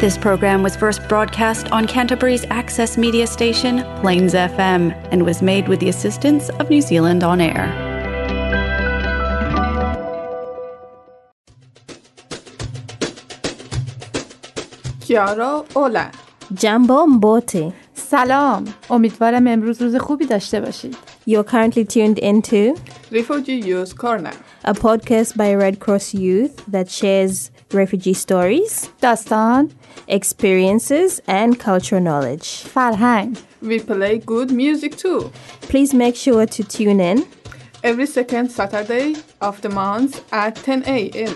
This program was first broadcast on Canterbury's access media station, Plains FM, and was made with the assistance of New Zealand On Air. کیارا اولا Jambo Mbote. سلام امیدوارم امروز روز خوبی داشته باشید You're currently tuned into ریفوجی یوز کورنر a podcast by Red Cross Youth that shares refugee stories, داستان experiences, and cultural knowledge. فرهنگ We play good music too Please make sure to tune in. every second Saturday of the month at 10 a.m.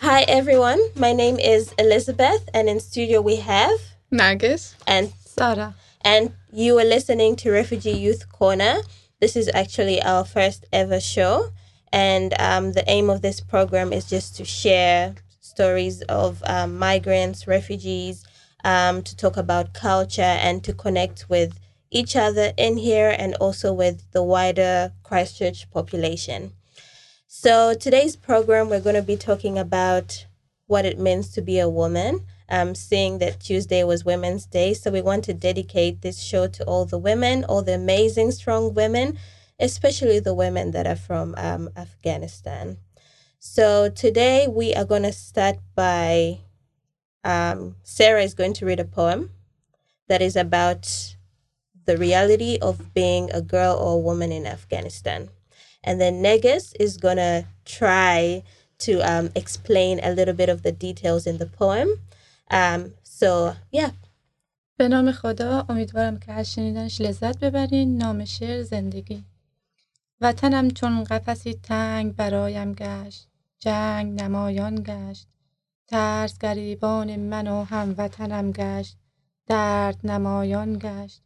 Hi, everyone. My name is Elizabeth, and in studio we have نرگس and سارا and you are listening to Refugee Youth Corner. This is actually our first ever show, and um, the aim of this program is just to share stories of um, migrants, refugees, um, to talk about culture, and to connect with each other in here and also with the wider Christchurch population. So today's program, we're going to be talking about what it means to be a woman. Um, seeing that Tuesday was Women's Day, so we want to dedicate this show to all the women, all the amazing, strong women, especially the women that are from um, Afghanistan. So today we are going to start by um, Sarah is going to read a poem that is about the reality of being a girl or a woman in Afghanistan. And then Negus is going to try to um, explain a little bit of the details in the poem. Um, so, yeah, به نام خدا امیدوارم که از شنیدنش لذت ببرین نام شعر زندگی وطنم چون قفسی تنگ برایم گشت جنگ نمایان گشت. ترس گریبان من و هموطنم گشت درد نمایان گشت.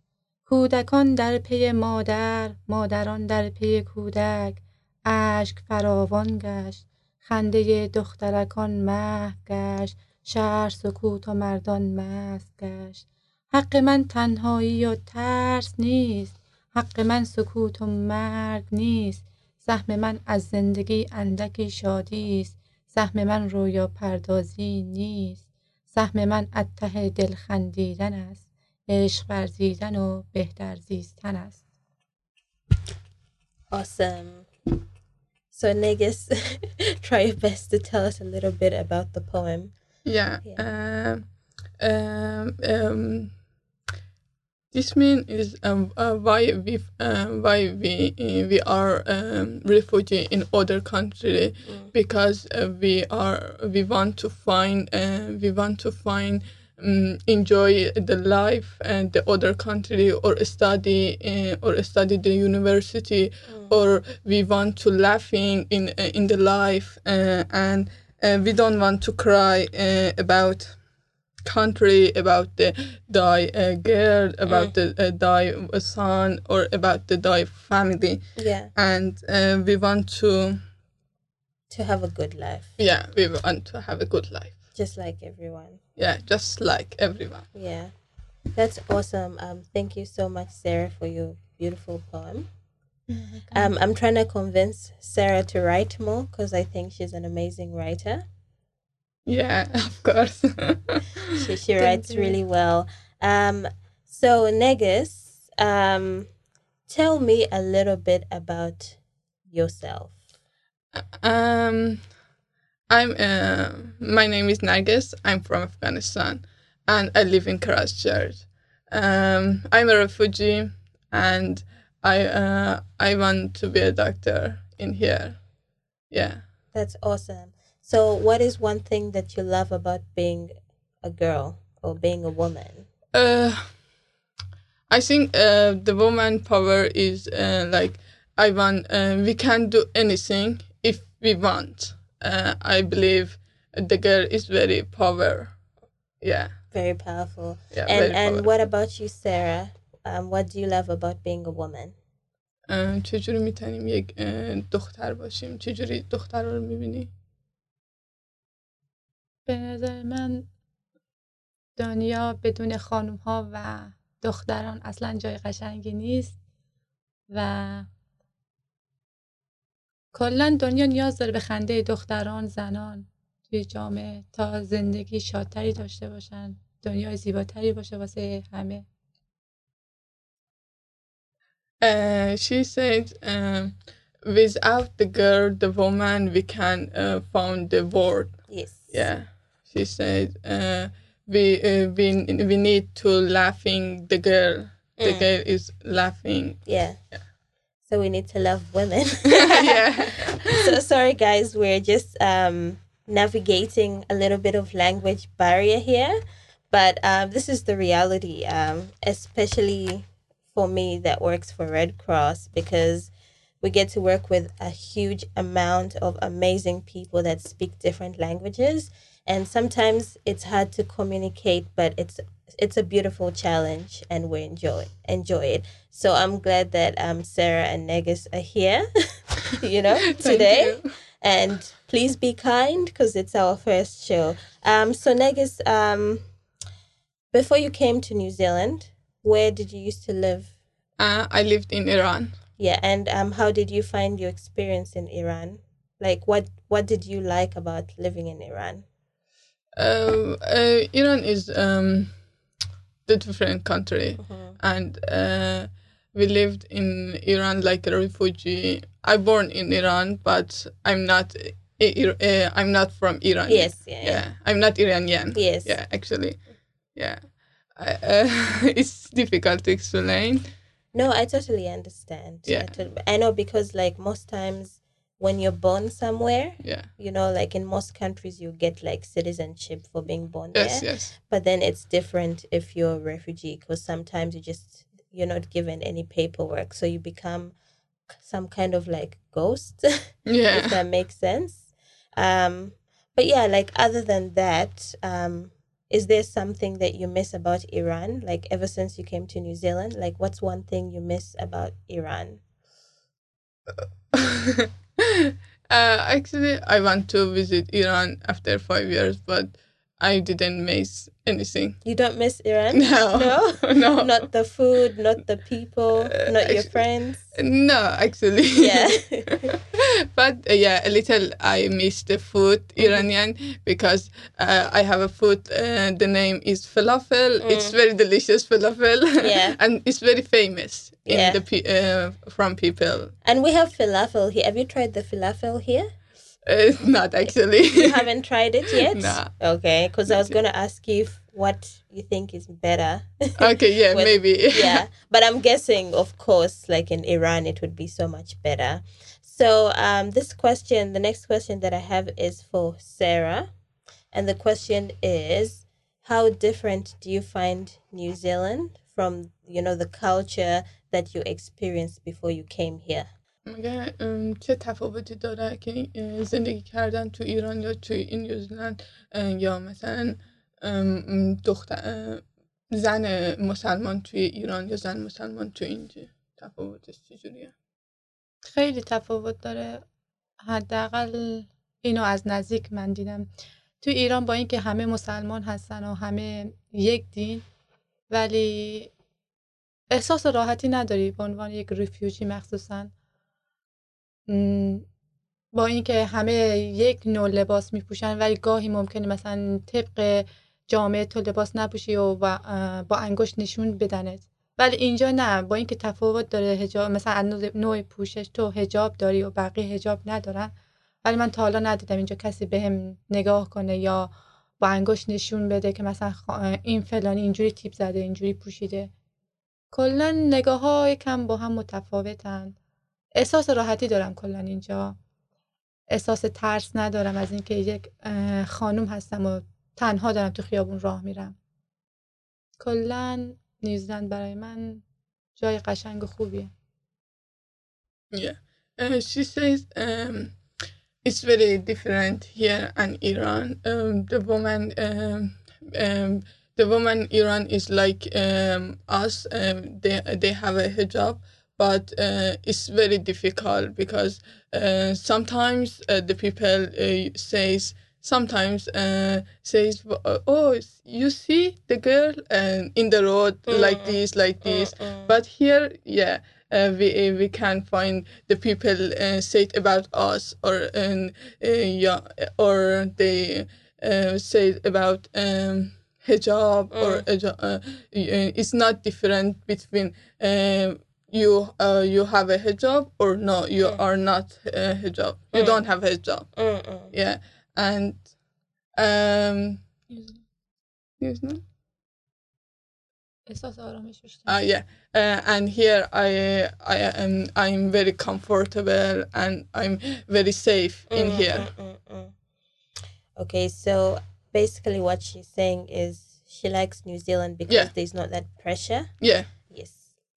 کودکان در پی مادر مادران در پی کودک اشک فراوان گشت. خنده دخترکان محو گشت شهر سکوت و مردان مست گشت. حق من تنهایی و ترس نیست حق من سکوت و مرگ نیست سهم من از زندگی اندکی شادی است سهم من رویا پردازی نیست سهم من از ته دل خندیدن است عشق ورزیدن و بهتر زیستن است awesome. So, Negus, try your best to tell us a little bit about the poem. Yeah. Um, um, um, this mean is um, uh, why we uh, why we uh, we are um, refugee in other country because uh, we are we want to find uh, we want to find um, enjoy the life and the other country or study uh, or study the university or we want to laughing in uh, in the life uh, and uh, we don't want to cry uh, about country about the die uh, girl about the uh, die son or about the die family Yeah, and uh, we want to to have a good life, yeah we want to have a good life just like everyone. yeah just like everyone Yeah, that's awesome. Um, thank you so much, Sarah, for your beautiful poem. Um, I'm trying to convince Sarah to write more because I think she's an amazing writer. Yeah of course She, she writes really well. Um, so Negus, um, tell me a little bit about yourself. Um, I'm. Uh, my name is Nargis. I'm from Afghanistan, and I live in Christchurch. Um, I'm a refugee, and I uh, I want to be a doctor in here. Yeah. That's awesome. So, what is one thing that you love about being a girl or being a woman? Uh, I think uh, the woman power is uh, like I want. Uh, we can do anything if we want. Uh, I believe the girl is very power. Yeah. Very powerful. Yeah. and very and powerful. what about you, Sarah? Um, what do you love about being a woman? اه، چجوری میتونیم یک اه، دختر باشیم چجوری دختر رو میبینی به نظر من دنیا بدون خانوم ها و دختران اصلا جای قشنگی نیست و کلا دنیا نیاز داره به خنده دختران زنان توی جامعه تا زندگی شادتری داشته باشن دنیای زیباتری باشه واسه همه Uh, she said, um, without the girl, the woman, we can uh, found the world. Yes. Yeah, she said, uh, we uh, we we need to laughing the girl. The Mm. girl is laughing. Yeah. So we need to love women. yeah. so sorry guys, we're just um navigating a little bit of language barrier here. But um, this is the reality, um, especially for me that works for Red Cross because we get to work with a huge amount of amazing people that speak different languages and sometimes it's hard to communicate but it's it's a beautiful challenge and we enjoy enjoy it so i'm glad that um sarah and negus are here you know today you. and please be kind because it's our first show um so negus um before you came to new zealand where did you used to live Uh, I lived in Iran. yeah, and um, how did you find your experience in Iran? Like, what what did you like about living in Iran? Uh, uh, Iran is um, the different country, Mm-hmm. and uh, we lived in Iran like a refugee. I born in Iran, but I'm not. uh, I'm not from Iran. Yes, yeah, yeah. yeah. I'm not Iranian. Yes. Yeah, actually, yeah. I, uh, it's difficult to explain. No, I totally understand. I, Yeah. I know because like most times when you're born somewhere, Yeah. you know, like in most countries you get like citizenship for being born Yes. there. Yes. But then it's different if you're a refugee because sometimes you just you're not given any paperwork, so you become some kind of like ghost. Yeah. if that makes sense. Um, but yeah, like other than that, um, is there something that you miss about Iran? Like ever since you came to New Zealand, like what's one thing you miss about Iran? uh, actually, I want to visit Iran after five years, but I didn't miss anything. You don't miss Iran? No, No? no, Not the food, not the people, Uh, not your friends. no. Actually, Yeah. but uh, yeah, a little. I miss the food Mm-hmm. Iranian because uh, I have a food. Uh, the name is falafel. It's very delicious falafel. Mm. Yeah. and it's very famous in Yeah. the pe- uh, from people. And we have falafel here. Have you tried the falafel here? Uh, not actually. You haven't tried it yet? Nah. Okay, because I was going to ask you if, what you think is better. okay, yeah, maybe. yeah but i'm guessing of course like in iran it would be so much better so um this question the next question that i have is for sarah and the question is how different do you find new zealand from you know the culture that you experienced before you came here ام، چه تفاوتی داره که زندگی کردن تو ایران یا تو این نیوزلند اه، یا مثلا دختر زن مسلمان توی ایران یا زن مسلمان تو اینجا تفاوتش چجوریه خیلی تفاوت داره. حداقل اینو از نزدیک من دیدم. تو ایران با اینکه همه مسلمان هستن و همه یک دین ولی احساس راحتی نداری به عنوان یک ریفیوجی مخصوصا. با اینکه همه یک نوع لباس میپوشن ولی گاهی ممکنه مثلا طبق جامعه تو لباس نپوشی و با, انگشت نشون بدنت. ولی اینجا نه با اینکه تفاوت داره هجاب مثلا نوع- پوشش تو هجاب داری و بقیه هجاب ندارن. ولی من تا حالا ندیدم اینجا کسی بهم نگاه کنه یا با انگشت نشون بده که مثلا این فلانی اینجوری تیپ زده اینجوری پوشیده. کلا نگاه ها یکم با هم متفاوتن. احساس راحتی دارم کلا اینجا احساس ترس ندارم از اینکه یک اه، خانوم هستم و تنها دارم تو خیابون راه میرم کلا نیوزلند برای من جای قشنگ و خوبیه Yeah. Uh, she says um, it's very different here and Iran. Um, the woman, um, um, the woman in Iran is like um, us. Um, they they have a hijab, but uh, it's very difficult because uh, sometimes uh, the people uh, says sometimes uh, says oh you see the girl uh, in the road like this like this. but here yeah uh, we we can find the people uh, say it about us or uh, yeah or they uh, say about um, hijab or uh, uh, it's not different between you uh, you have a hijab or no you mm. are not a uh, hijab. You mm. don't have hijab. Mm-mm. yeah. And um username uh, ah, yeah. Uh, and here i i am i'm very comfortable and i'm very safe in mm-hmm, here. mm-hmm. okay so basically what she's saying is she likes new zealand because yeah. there's not that pressure. Yeah.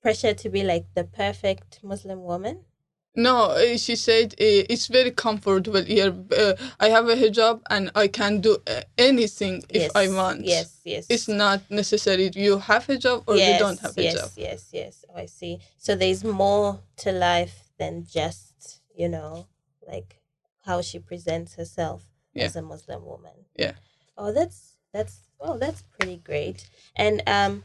Yes. Pressure to be like the perfect Muslim woman. No, uh, she said uh, it's very comfortable here. Uh, I have a hijab and I can do uh, anything if yes. I want. Yes, yes. It's not necessary you have a hijab or you don't have yes, hijab. Yes, yes, Oh, I see. So there's more to life than just, you know, like how she presents herself Yeah. as a Muslim woman. Yeah. Oh, that's that's oh, that's pretty great. And um,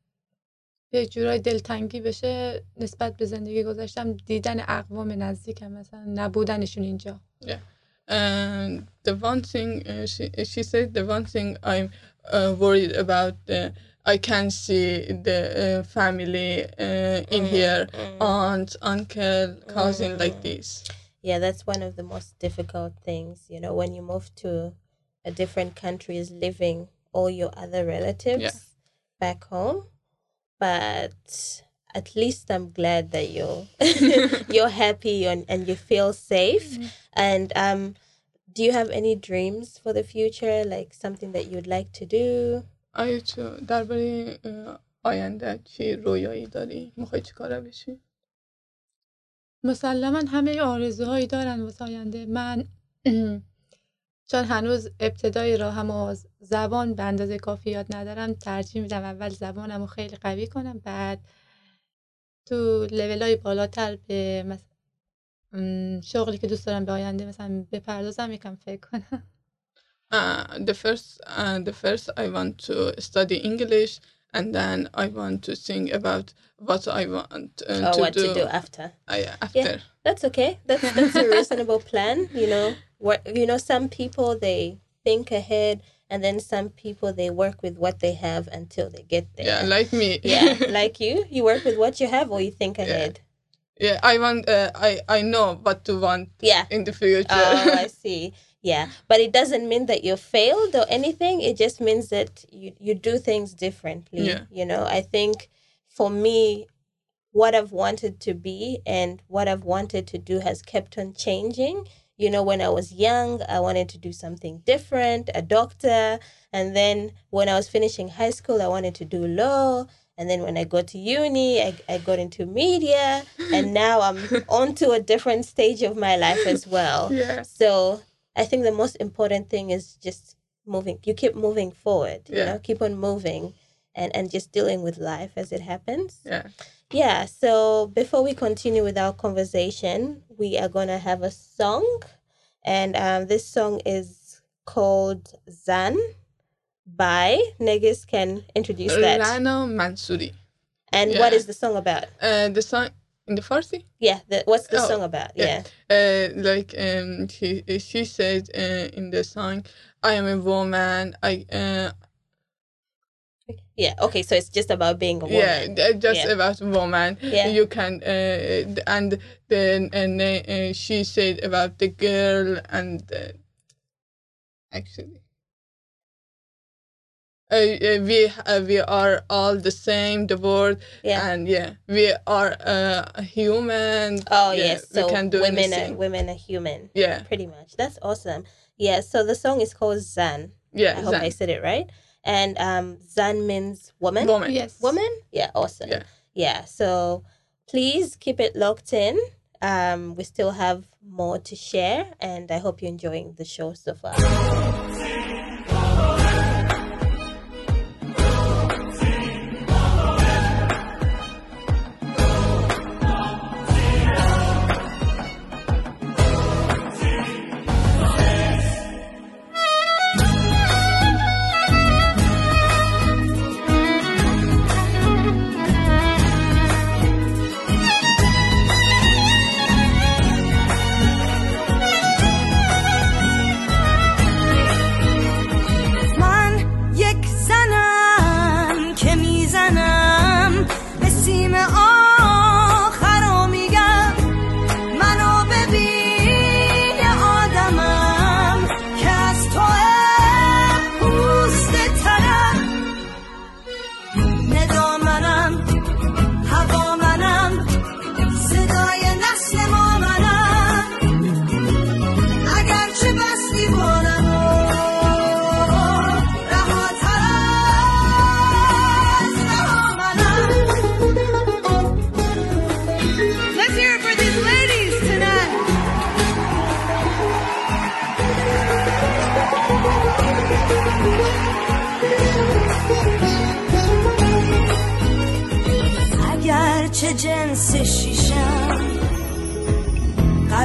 یه جورای دلتنگی بشه نسبت به زندگی گذاشتم دیدن اقوام نزدیکم مثلا نبودنشون اینجا And the one thing uh, she she said the one thing I'm uh, worried about uh, I can see the uh, family uh, in here aunt uncle cousin like this Yeah, that's one of the most difficult things, you know, when you move to a different country is living all your other relatives Yeah. back home. But at least I'm glad that you're you're happy and, and you feel safe. And um do you have any dreams for the future, like something that you'd like to do? آیا تو درباره uh, آینده چی رویایی داری میخوای چی کاره بشی مسلما همه آرزوهایی دارن واسه آینده من چون هنوز ابتدای راهم و زبان به اندازه کافی یاد ندارم ترجیح میدم اول زبانم رو خیلی قوی کنم بعد تو لیول های بالاتر به مثلا شغلی که دوست دارم به آینده مثلا بپردازم یکم فکر کنم uh, the first uh, the first I want to study English and then I want to think about what I want uh, or to, what do, to do after? uh, after That's okay. That's that's a reasonable plan. You know, what you know, some people they think ahead, and then some people they work with what they have until they get there. yeah like me yeah, like you, you work with what you have, or you think ahead. yeah I want uh, I I know what to want Yeah. in the future Oh, I see. Yeah, but it doesn't mean that you failed or anything. It just means that you you do things differently. Yeah. You know, I think for me, what I've wanted to be and what I've wanted to do has kept on changing. You know, when I was young, I wanted to do something different, a doctor. And then when I was finishing high school, I wanted to do law. And then when I got to uni, I, I got into media. And now I'm on to a different stage of my life as well. yeah So I think the most important thing is just moving. You keep moving forward. You Yeah. know, keep on moving, and and just dealing with life as it happens. yeah Yeah. So before we continue with our conversation, we are gonna have a song, and um, this song is called Zan by Negis. Can introduce that. Rana Mansuri And what yeah. is the song about? uh, the song in the Farsi Yeah. The, what's the Oh, song about? yeah. Yeah. uh, like um she she said uh, in the song I am a woman I uh, Yeah. Okay. So it's just about being a woman. yeah just Yeah. about woman Yeah. you can uh, and then and then, uh, she said about the girl and uh, actually uh, uh, we uh, we are all the same the world Yeah. and yeah we are uh, human Oh yeah, yes, so we can do women are women are human, yeah pretty much. That's awesome. Yeah. So the song is called Zan. yeah I hope I said it right. And um, Zan means woman. woman yes Woman. Yeah. Awesome. Yeah. Yeah. So please keep it locked in. Um, we still have more to share, and I hope you're enjoying the show so far.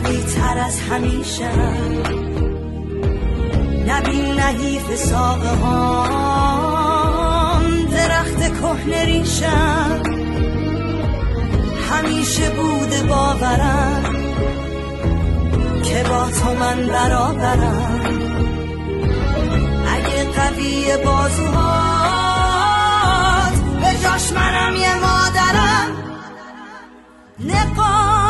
قوی تر از همیشه. نبی نحیف ساقه ها درخت کهنه ریشم. همیشه بوده باورم که با تو من برابرم. اگه قوی بازوهات به جاش منم یه مادرم. نقا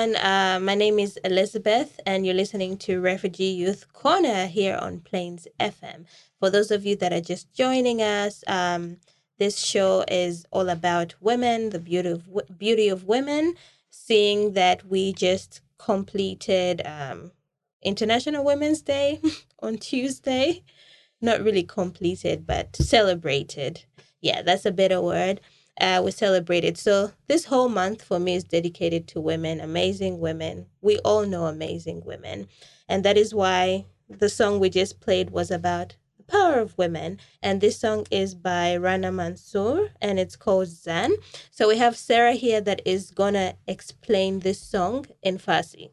everyone. Uh, my name is Elizabeth, and you're listening to Refugee Youth Corner here on Plains FM. For those of you that are just joining us, um, this show is all about women, the beauty of beauty of women. Seeing that we just completed um, International Women's Day on Tuesday, not really completed, but celebrated. Yeah, that's a better word uh, we celebrated. So this whole month for me is dedicated to women, amazing women. We all know amazing women. And that is why the song we just played was about the power of women. And this song is by Rana Mansour and it's called Zan. So we have Sarah here that is gonna explain this song in Farsi.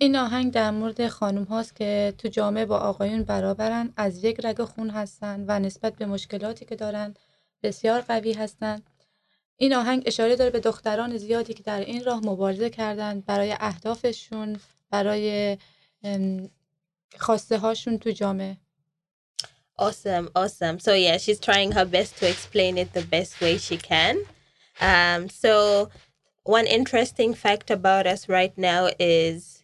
این آهنگ در مورد خانم هاست که تو جامعه با آقایون برابرن از یک رگ خون هستن و نسبت به مشکلاتی که دارن بسیار قوی هستند این آهنگ اشاره داره به دختران زیادی که در این راه مبارزه کردن برای اهدافشون برای خواسته هاشون تو جامعه Awesome, awesome. So yeah, she's trying her best to explain it the best way she can. Um, so one interesting fact about us right now is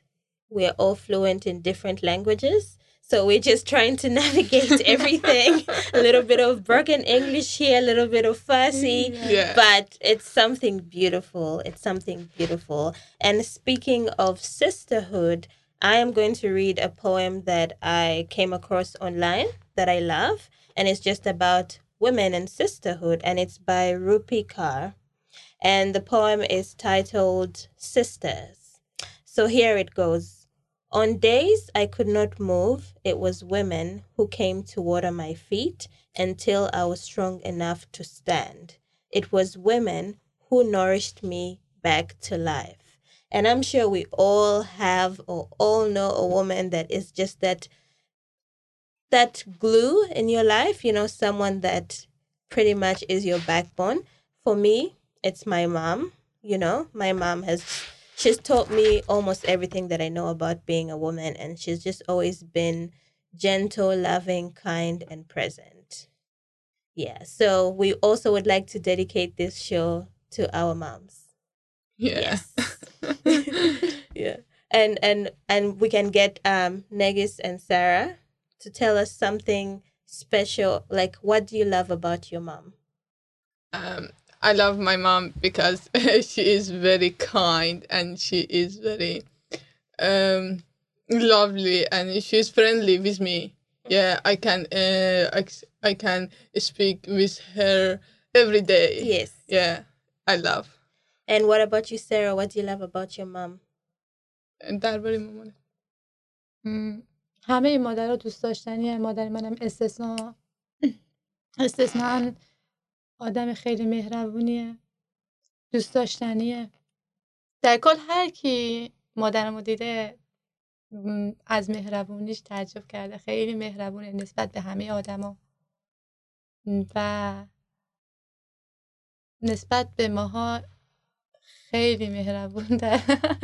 we're all fluent in different languages. So we're just trying to navigate everything. a little bit of broken English here, a little bit of Farsi, Yeah. But it's something beautiful. It's something beautiful. And speaking of sisterhood, I am going to read a poem that I came across online that I love. And it's just about women and sisterhood. And it's by Rupi Kaur. And the poem is titled Sisters. So here it goes. On days I could not move, it was women who came to water my feet until I was strong enough to stand. It was women who nourished me back to life. And I'm sure we all have or all know a woman that is just that that glue in your life, you know, someone that pretty much is your backbone. For me, it's my mom, you know. My mom has she's taught me almost everything that I know about being a woman and she's just always been gentle, loving, kind and present. Yeah. So we also would like to dedicate this show to our moms. Yeah. Yes. yeah. And and and we can get um Negis and Sarah to tell us something special. Like what do you love about your mom? um, I love my mom because she is very kind and she is very um, lovely and she's friendly with me. Yeah, I can uh, I, I can speak with her every day. Yes. Yeah, I love. And what about you, Sarah? What do you love about your mom? درباره مامانه م، همه مادرها دوست داشتنیه مادر منم استثنا استثنا آدم خیلی مهربونیه دوست داشتنیه. در کل هر کی مادرمو دیده از مهربونیش تعجب کرده. خیلی مهربونه نسبت به همه آدما. و نسبت به ماها خیلی مهربون داره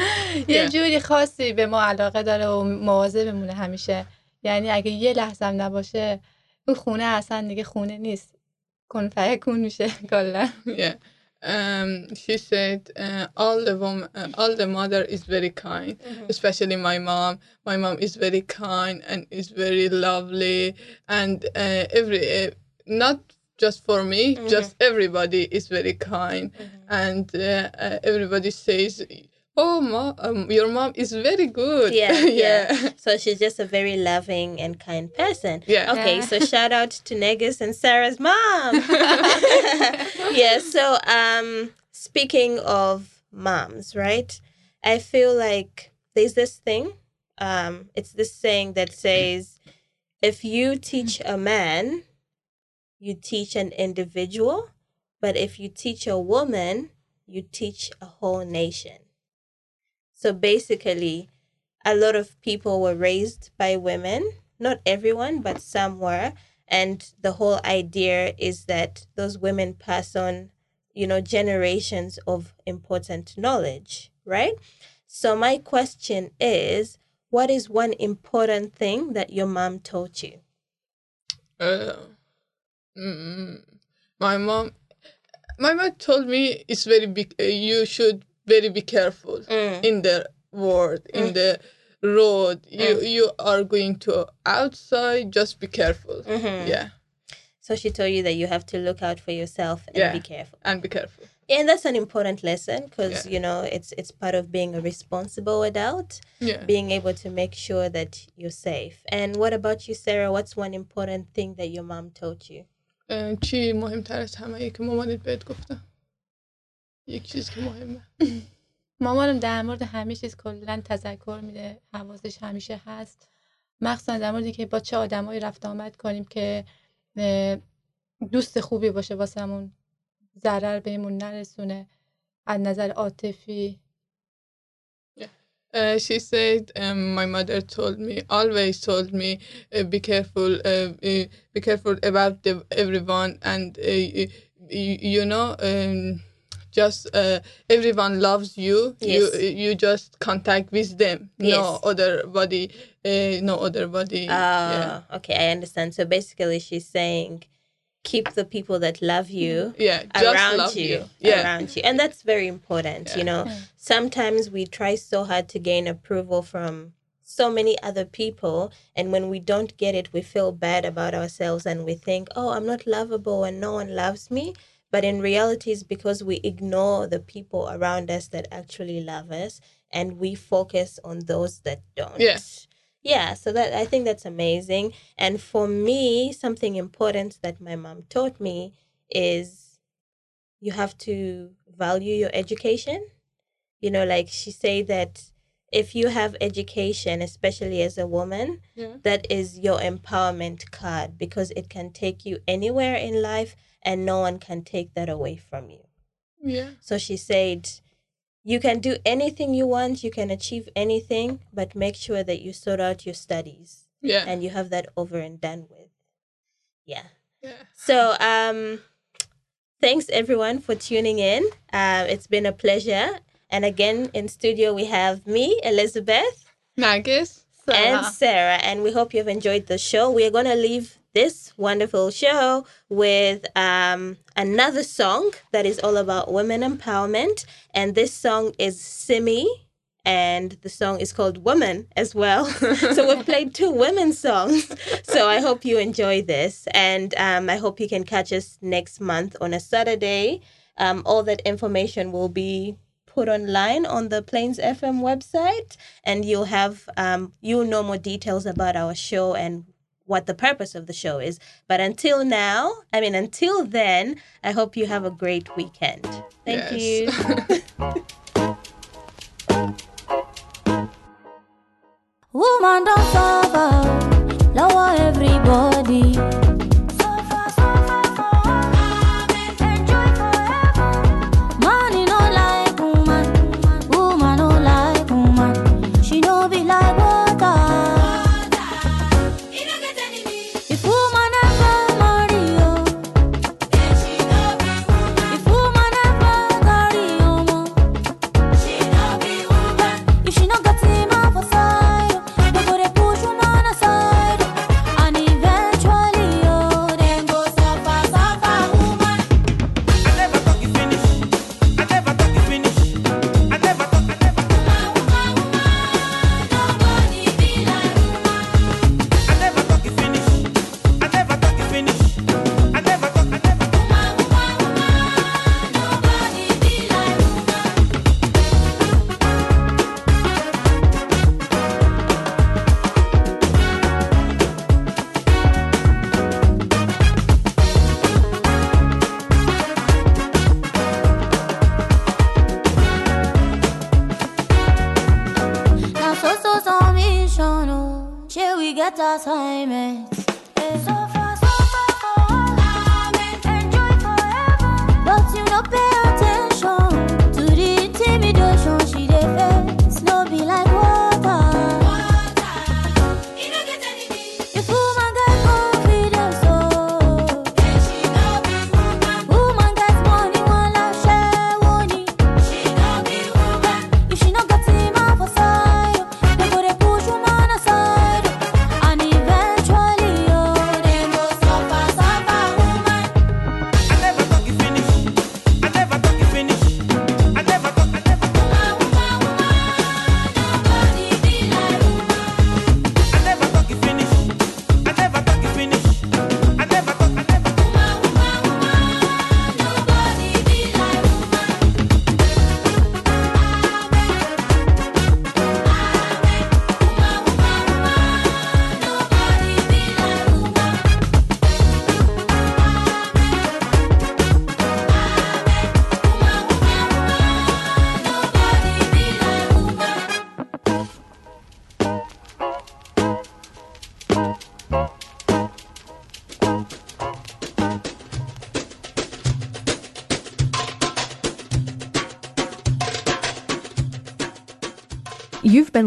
یه. جوری خاصی به ما علاقه داره و مواظب بمونه همیشه. یعنی اگه یه لحظه هم نباشه اون خونه اصلا دیگه خونه نیست. Yeah. Um, she said, uh, all the woman, uh, all the mother is very kind, mm-hmm. especially my mom. My mom is very kind and is very lovely, and uh, every uh, not just for me, mm-hmm. just everybody is very kind, mm-hmm. and uh, uh, everybody says oh mom um, your mom is very good Yeah, yeah yeah. So she's just a very loving and kind person. Yeah. Okay, Yeah. so shout out to Negus and Sarah's mom. yeah, so um speaking of moms, right? I feel like there's this thing. Um it's this saying that says if you teach a man, you teach an individual, but if you teach a woman, you teach a whole nation. So basically, a lot of people were raised by women. Not everyone, but some were. And the whole idea is that those women pass on, you know, generations of important knowledge, right? So, my question is what is one important thing that your mom taught you? Uh, mm, my mom, my mom told me it's very big. Uh, you should very be careful Mm. in the world, in the road. You you are going to outside. Just be careful. Mhm. Yeah, So, she told you that you have to look out for yourself and Yeah. be careful. and be careful. And that's an important lesson because, Yeah. you know, it's it's part of being a responsible adult. Yeah. being able to make sure that you're safe. And what about you, Sarah? What's one important thing that your mom taught you? اه، چی مهمتر از همه که مامانت بهت گفتم یک چیز که مهمه. مامانم در مورد همه چیز کلا تذکر میده. حواسش همیشه هست. مخصوصا در موردی که با چه آدمایی رفت آمد کنیم که دوست خوبی باشه واسمون ضرر بهمون نرسونه. از نظر عاطفی. Uh, she said, um, my mother told me, always told me, uh, be careful, uh, uh, be careful about the, everyone, and uh, you, you know, um, just uh, everyone loves you. You Yes. you you just contact with them. yes. No other body, uh, no other body. Ah, yeah, okay, I understand. So basically, she's saying, keep the people that love you yeah, just around you, you. Yeah, around you, and that's very important. yeah. You Yeah. know, sometimes we try so hard to gain approval from so many other people, and when we don't get it, we feel bad about ourselves, and we think, "Oh, I'm not lovable, and no one loves me." But in reality, it's because we ignore the people around us that actually love us, and we focus on those that don't. Yeah. Yeah, so that I think that's amazing. And for me, something important that my mom taught me is you have to value your education. You know, like she said that if you have education, especially as a woman, Yeah. that is your empowerment card because it can take you anywhere in life and no one can take that away from you. Yeah. So she said, You can do anything you want, you can achieve anything, but make sure that you sort out your studies Yeah. and you have that over and done with. Yeah. yeah. So, um, thanks everyone for tuning in. Uh, it's been a pleasure. And again, in studio, we have me, Elizabeth, Nagis. and Sarah. And we hope you've enjoyed the show. We are going to leave this wonderful show with um, another song that is all about women empowerment. And this song is Simi. And the song is called Woman as well. so we've played two women songs. So I hope you enjoy this. And um, I hope you can catch us next month on a Saturday. Um, all that information will be put online on the Plains FM website, and you'll have um, you'll know more details about our show and what the purpose of the show is. But until now, I mean, until then, I hope you have a great weekend. Thank Yes. you. Woman don't suffer, lower everybody. Assignment? Suffer, suffer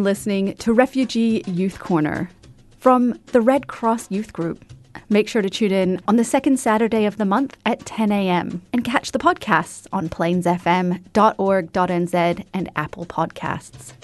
listening to Refugee Youth Corner from the Red Cross Youth Group. Make sure to tune in on the second Saturday of the month at 10 a.m. and catch the podcasts on plainsfm.org.nz and Apple Podcasts.